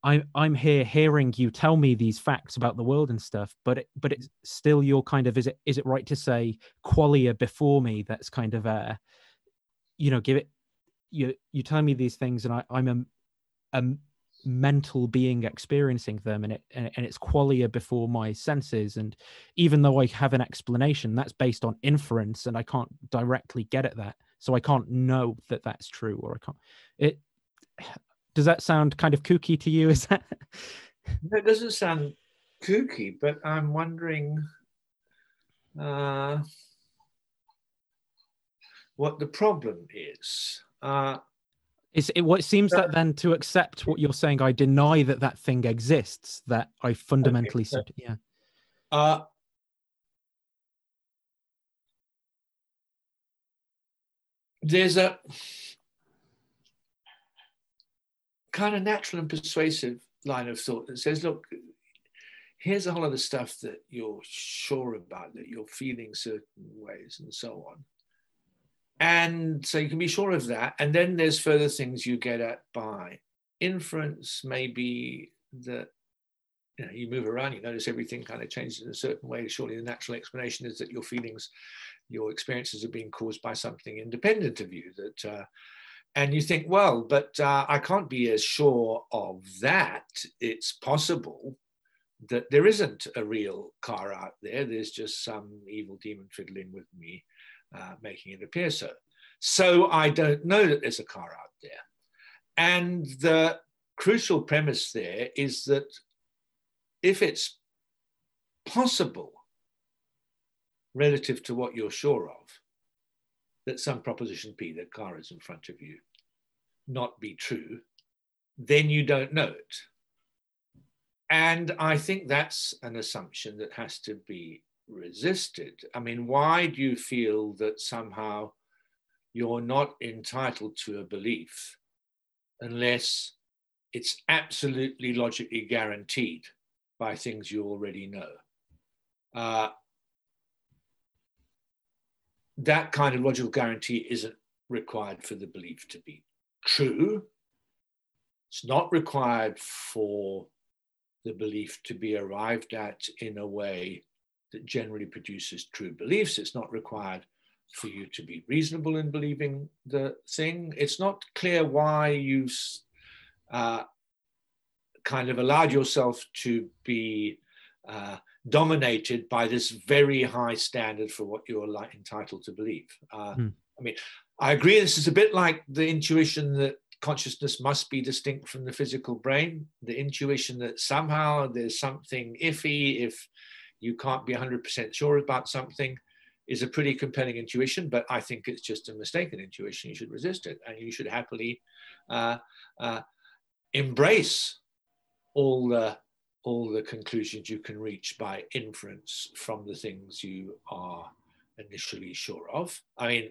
I'm I'm here hearing you tell me these facts about the world and stuff, but it, but it's still your kind of is it is it right to say qualia before me? That's kind of a, you know, give it you you tell me these things, and I I'm a a mental being experiencing them, and it and, it's qualia before my senses, and even though I have an explanation, that's based on inference, and I can't directly get at that, so I can't know that that's true, or I can't it [sighs] does that sound kind of kooky to you? [laughs] Is that? It doesn't sound kooky, but I'm wondering uh, what the problem is. Uh, is it what it seems that then to accept what you're saying, I deny that that thing exists. That I fundamentally okay, so, yeah. Uh, there's a kind of natural and persuasive line of thought that says, look, here's a whole of stuff that you're sure about, that you're feeling certain ways and so on. And so you can be sure of that. And then there's further things you get at by inference, maybe that you, know, you move around, you notice everything kind of changes in a certain way. Surely the natural explanation is that your feelings, your experiences are being caused by something independent of you, that uh, and you think, well, but uh, I can't be as sure of that. It's possible that there isn't a real car out there. There's just some evil demon fiddling with me, uh, making it appear so. So I don't know that there's a car out there. And the crucial premise there is that if it's possible relative to what you're sure of, that some proposition P, that car is in front of you, not be true, then you don't know it. And I think that's an assumption that has to be resisted. I mean, why do you feel that somehow you're not entitled to a belief unless it's absolutely logically guaranteed by things you already know? Uh, that kind of logical guarantee isn't required for the belief to be true. It's not required for the belief to be arrived at in a way that generally produces true beliefs. It's not required for you to be reasonable in believing the thing. It's not clear why you've uh, kind of allowed yourself to be uh, dominated by this very high standard for what you're like, entitled to believe. Uh, mm. I mean, I agree. This is a bit like the intuition that consciousness must be distinct from the physical brain. The intuition that somehow there's something iffy if you can't be 100% sure about something. is a pretty compelling intuition, but I think it's just a mistaken intuition. You should resist it and you should happily uh, uh, embrace all the, all the conclusions you can reach by inference from the things you are initially sure of. I mean,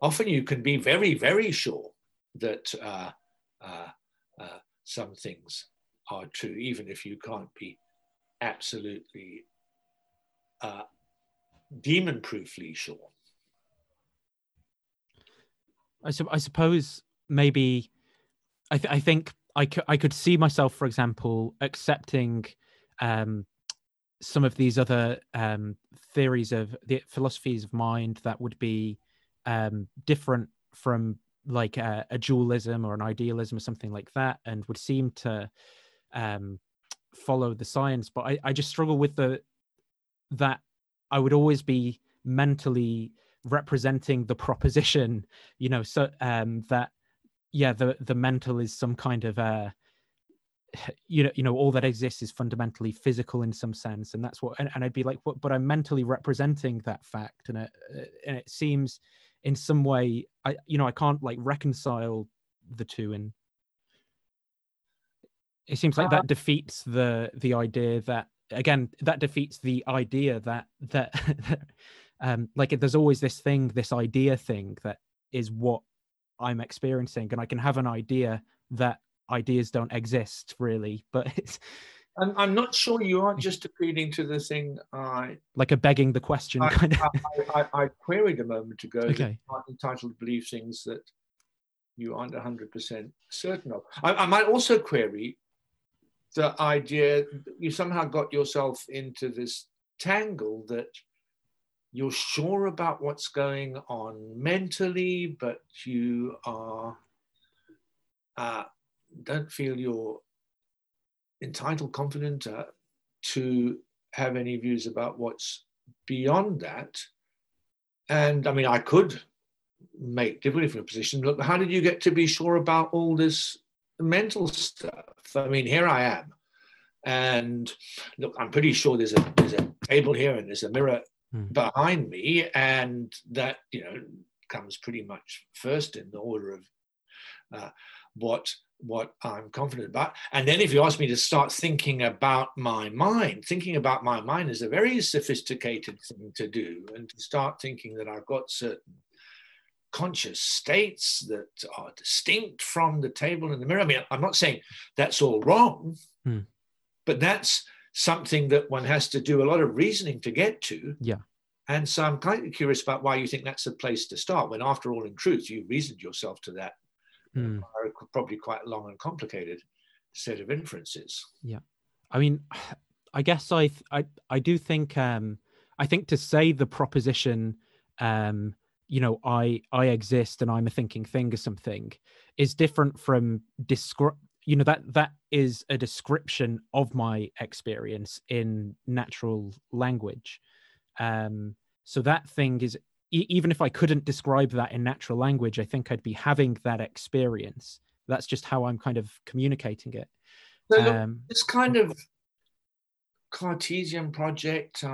often you can be very, very sure that uh, uh, uh some things are true, even if you can't be absolutely uh, demon proofly sure. I, su- I suppose maybe I, th- I think I, c- I could see myself, for example, accepting um, some of these other um, theories of the philosophies of mind that would be um, different from like a, a, dualism or an idealism or something like that, and would seem to um, follow the science. But I, I just struggle with the that I would always be mentally representing the proposition, you know, so um, that yeah, the the mental is some kind of uh [sighs] you know, you know, all that exists is fundamentally physical in some sense, and that's what. And, and I'd be like, but, but I'm mentally representing that fact, and it and it seems in some way, I you know, I can't like reconcile the two, and it seems like uh, that defeats the the idea that again that defeats the idea that that [laughs] um like there's always this thing this idea thing that is what i'm experiencing and i can have an idea that ideas don't exist really [laughs] but it's I'm, I'm not sure you aren't just appealing to the thing I like a begging the question I, kind of. I, I, I, queried a moment ago okay. that entitled to believe things that you aren't 100% certain of. I, I might also query the idea you somehow got yourself into this tangle that you're sure about what's going on mentally, but you are uh, don't feel you're entitled, confident uh, to have any views about what's beyond that. And I mean, I could make different position. Look, how did you get to be sure about all this mental stuff. I mean, here I am, and look, I'm pretty sure there's a there's a table here and there's a mirror mm. behind me, and that you know comes pretty much first in the order of uh, what what I'm confident about. And then if you ask me to start thinking about my mind, thinking about my mind is a very sophisticated thing to do, and to start thinking that I've got certain conscious states that are distinct from the table and the mirror. I mean, I'm not saying that's all wrong, hmm. but that's something that one has to do a lot of reasoning to get to. Yeah. And so I'm kind of curious about why you think that's a place to start, when after all, in truth, you reasoned yourself to that hmm. probably quite long and complicated set of inferences. Yeah. I mean, I guess I I I do think um I think to say the proposition um you know i i exist and i'm a thinking thing or something is different from describe you know that that is a description of my experience in natural language. Um so that thing is e- even if i couldn't describe that in natural language i think i'd be having that experience. That's just how i'm kind of communicating it. So um, this kind of cartesian project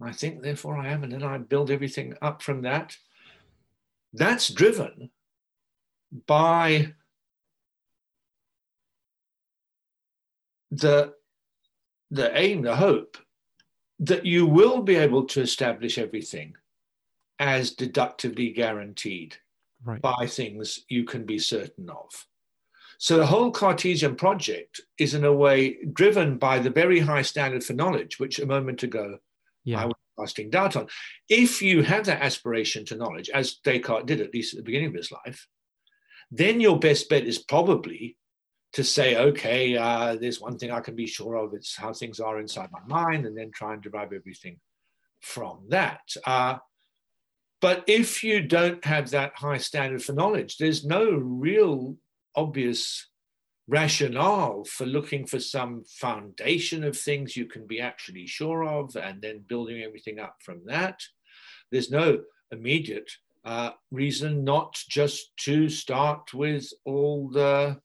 i think, therefore I am, and then I build everything up from that. That's driven by the, the aim, the hope that you will be able to establish everything as deductively guaranteed right. by things you can be certain of. So the whole Cartesian project is in a way driven by the very high standard for knowledge, which a moment ago yeah. I was casting doubt on. If you have that aspiration to knowledge, as Descartes did at least at the beginning of his life, then your best bet is probably to say, okay, uh, there's one thing I can be sure of, it's how things are inside my mind, and then try and derive everything from that. Uh, but if you don't have that high standard for knowledge, there's no real obvious rationale for looking for some foundation of things you can be actually sure of and then building everything up from that. There's no immediate uh, reason not just to start with all the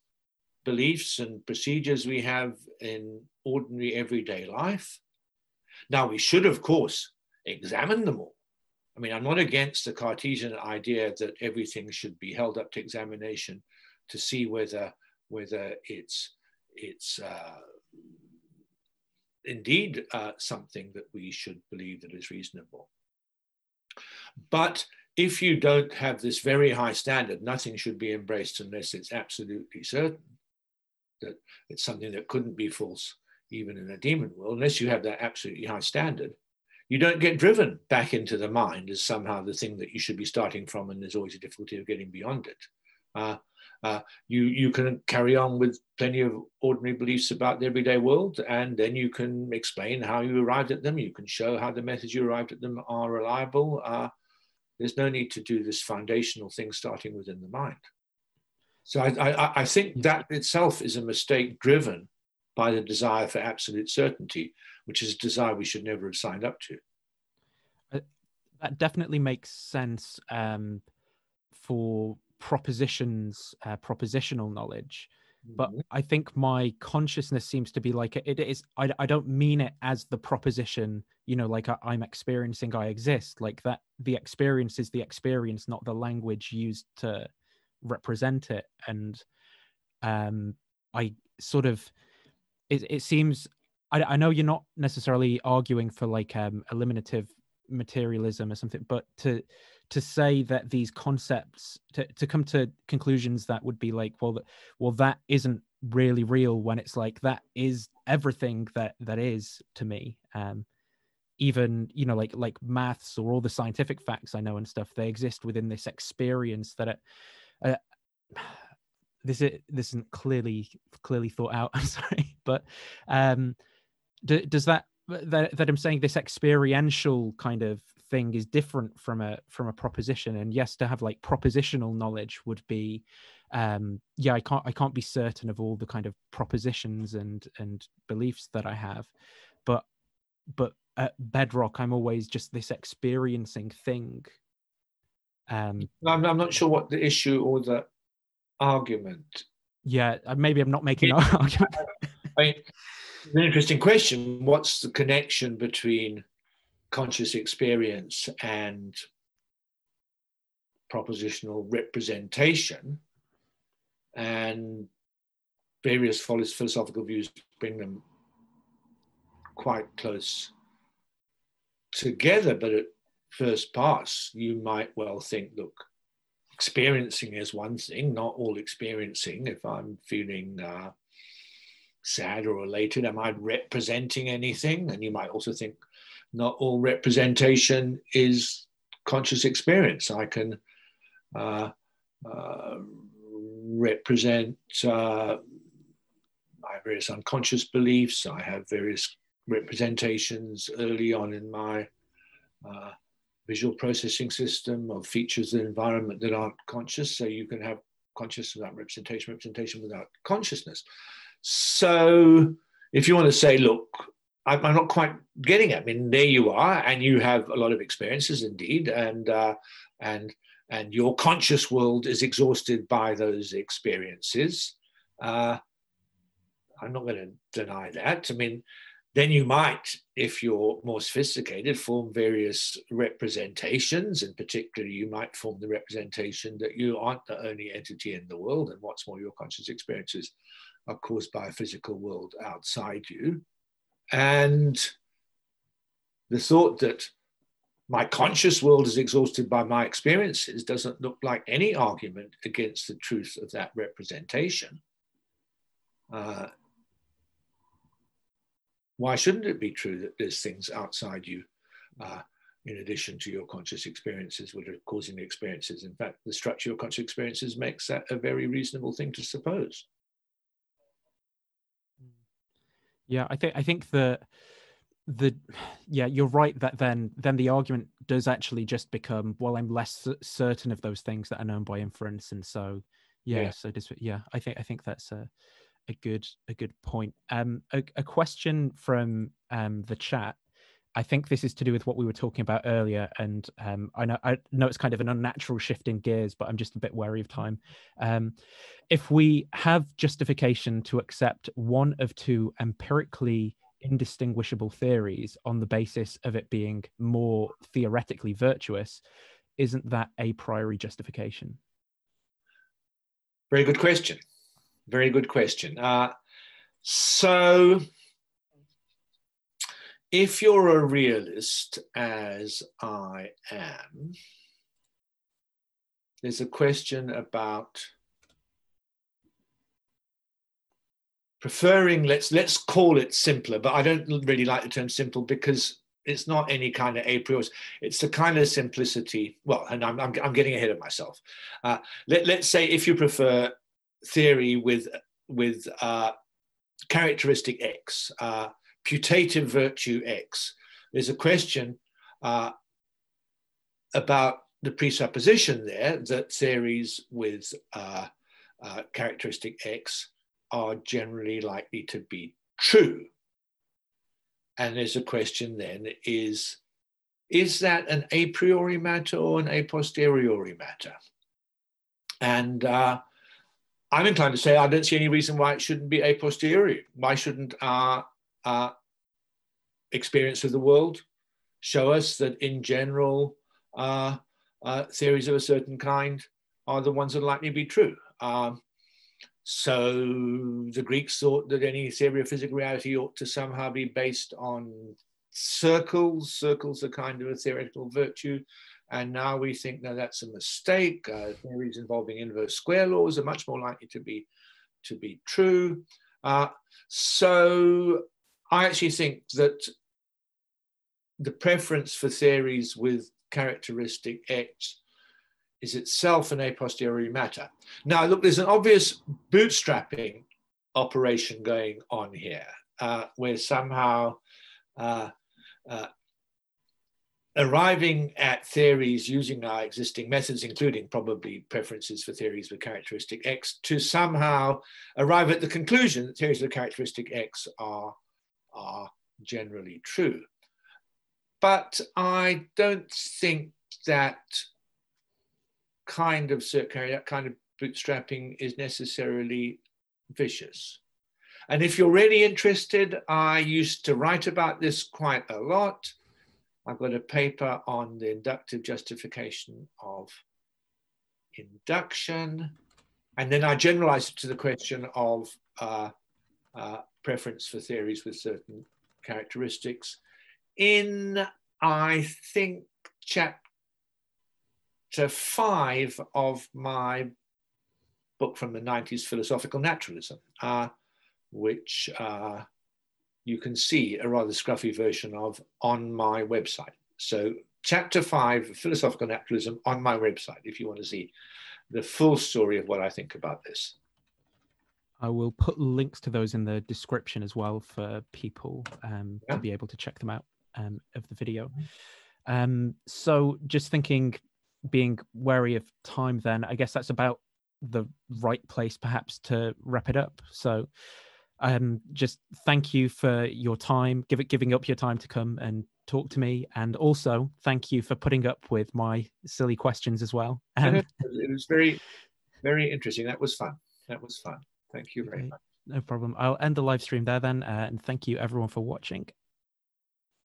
beliefs and procedures we have in ordinary everyday life. Now, we should, of course, examine them all. I mean, I'm not against the Cartesian idea that everything should be held up to examination to see whether whether it's it's uh, indeed uh, something that we should believe that is reasonable. But if you don't have this very high standard, nothing should be embraced unless it's absolutely certain that it's something that couldn't be false even in a demon world, unless you have that absolutely high standard, you don't get driven back into the mind as somehow the thing that you should be starting from, and there's always a difficulty of getting beyond it. Uh, uh, you you can carry on with plenty of ordinary beliefs about the everyday world, and then you can explain how you arrived at them. You can show how the methods you arrived at them are reliable. Uh, there's no need to do this foundational thing starting within the mind. So I, I, I think that itself is a mistake driven by the desire for absolute certainty, which is a desire we should never have signed up to. Uh, that definitely makes sense um, for propositions, uh, propositional knowledge. But mm-hmm. I think my consciousness seems to be like it is. I, I don't mean it as the proposition, you know, like I, I'm experiencing, I exist. Like that, the experience is the experience, not the language used to represent it. And um, I sort of it, it seems I, I know you're not necessarily arguing for like um, eliminative materialism or something, but to to say that these concepts to, to come to conclusions that would be like, well, that well, that isn't really real when it's like that is everything that that is to me. Um, even you know like like maths or all the scientific facts I know and stuff, they exist within this experience that it. Uh, [sighs] this is this isn't clearly clearly thought out. [laughs] I'm sorry, but um, do, does that, that that I'm saying this experiential kind of thing is different from a from a proposition? And yes, to have like propositional knowledge would be, um, yeah, I can't I can't be certain of all the kind of propositions and and beliefs that I have, but but at bedrock, I'm always just this experiencing thing. Um, I'm, I'm not sure what the issue or the argument? Yeah, uh, maybe I'm not making [laughs] an argument. I mean, an interesting question. What's the connection between conscious experience and propositional representation? And various philosophical views bring them quite close together, but at first pass, you might well think, look, experiencing is one thing, not all experiencing. If I'm feeling uh, sad or elated, am I representing anything? And you might also think not all representation is conscious experience. I can uh, uh, represent uh, various unconscious beliefs. I have various representations early on in my uh, visual processing system of features of the environment that aren't conscious. So you can have consciousness without representation, representation without consciousness. So if you want to say, look, I'm not quite getting it. I mean, there you are, and you have a lot of experiences indeed, and uh, and and your conscious world is exhausted by those experiences. Uh, I'm not going to deny that. I mean, then you might, if you're more sophisticated, form various representations. In particular, you might form the representation that you aren't the only entity in the world. And what's more, your conscious experiences are caused by a physical world outside you. And the thought that my conscious world is exhausted by my experiences doesn't look like any argument against the truth of that representation. Uh, why shouldn't it be true that there's things outside you uh, in addition to your conscious experiences which are causing the experiences in fact the structure of conscious experiences makes that a very reasonable thing to suppose yeah i think i think the the [sighs] yeah you're right that then then the argument does actually just become well i'm less certain of those things that are known by inference and so yeah, yeah. so just yeah i think i think that's a a good a good point. Um, a, a question from um, the chat. I think this is to do with what we were talking about earlier, and um, I know I know it's kind of an unnatural shift in gears, but I'm just a bit wary of time. Um, if we have justification to accept one of two empirically indistinguishable theories on the basis of it being more theoretically virtuous, isn't that a priori justification? Very good question. Very good question. Uh, so, if you're a realist, as I am, there's a question about preferring let's let's call it simpler but i don't really like the term simple because it's not any kind of a priori it's the kind of simplicity well and i'm, I'm, I'm getting ahead of myself. Uh, let, let's say if you prefer theory with with uh, characteristic x uh, putative virtue x there's a question uh, about the presupposition there that theories with uh, uh, characteristic x are generally likely to be true. And there's a question then is, is that an a priori matter or an a posteriori matter? And uh, I'm inclined to say I don't see any reason why it shouldn't be a posteriori. Why shouldn't our, our experience of the world show us that in general, uh, uh, theories of a certain kind are the ones that are likely to be true? Um, so the Greeks thought that any theory of physical reality ought to somehow be based on circles. Circles are kind of a theoretical virtue. And now we think that that's a mistake. Uh, theories involving inverse square laws are much more likely to be, to be true. Uh, so I actually think that the preference for theories with characteristic X is itself an a posteriori matter. Now, look, there's an obvious bootstrapping operation going on here, uh, where somehow uh, uh, arriving at theories using our existing methods, including probably preferences for theories with characteristic X, to somehow arrive at the conclusion that theories with characteristic X are, are generally true. But I don't think that kind of that kind of bootstrapping is necessarily vicious. And if you're really interested, I used to write about this quite a lot. I've got a paper on the inductive justification of induction. And then I generalized it to the question of uh, uh, preference for theories with certain characteristics. In, I think, chapter five of my book from the 90s, Philosophical Naturalism, uh, which uh, you can see a rather scruffy version of on my website. So, chapter five, Philosophical Naturalism, on my website, if you want to see the full story of what I think about this. I will put links to those in the description as well for people um, yeah. to be able to check them out um, of the video. Um, so, just thinking being wary of time, then I guess that's about the right place perhaps to wrap it up. So um just thank you for your time, give it giving up your time to come and talk to me. And also thank you for putting up with my silly questions as well. [laughs] Um, it was very, very interesting. That was fun. That was fun. Thank you very much. No problem. I'll end the live stream there then. Uh, and thank you everyone for watching.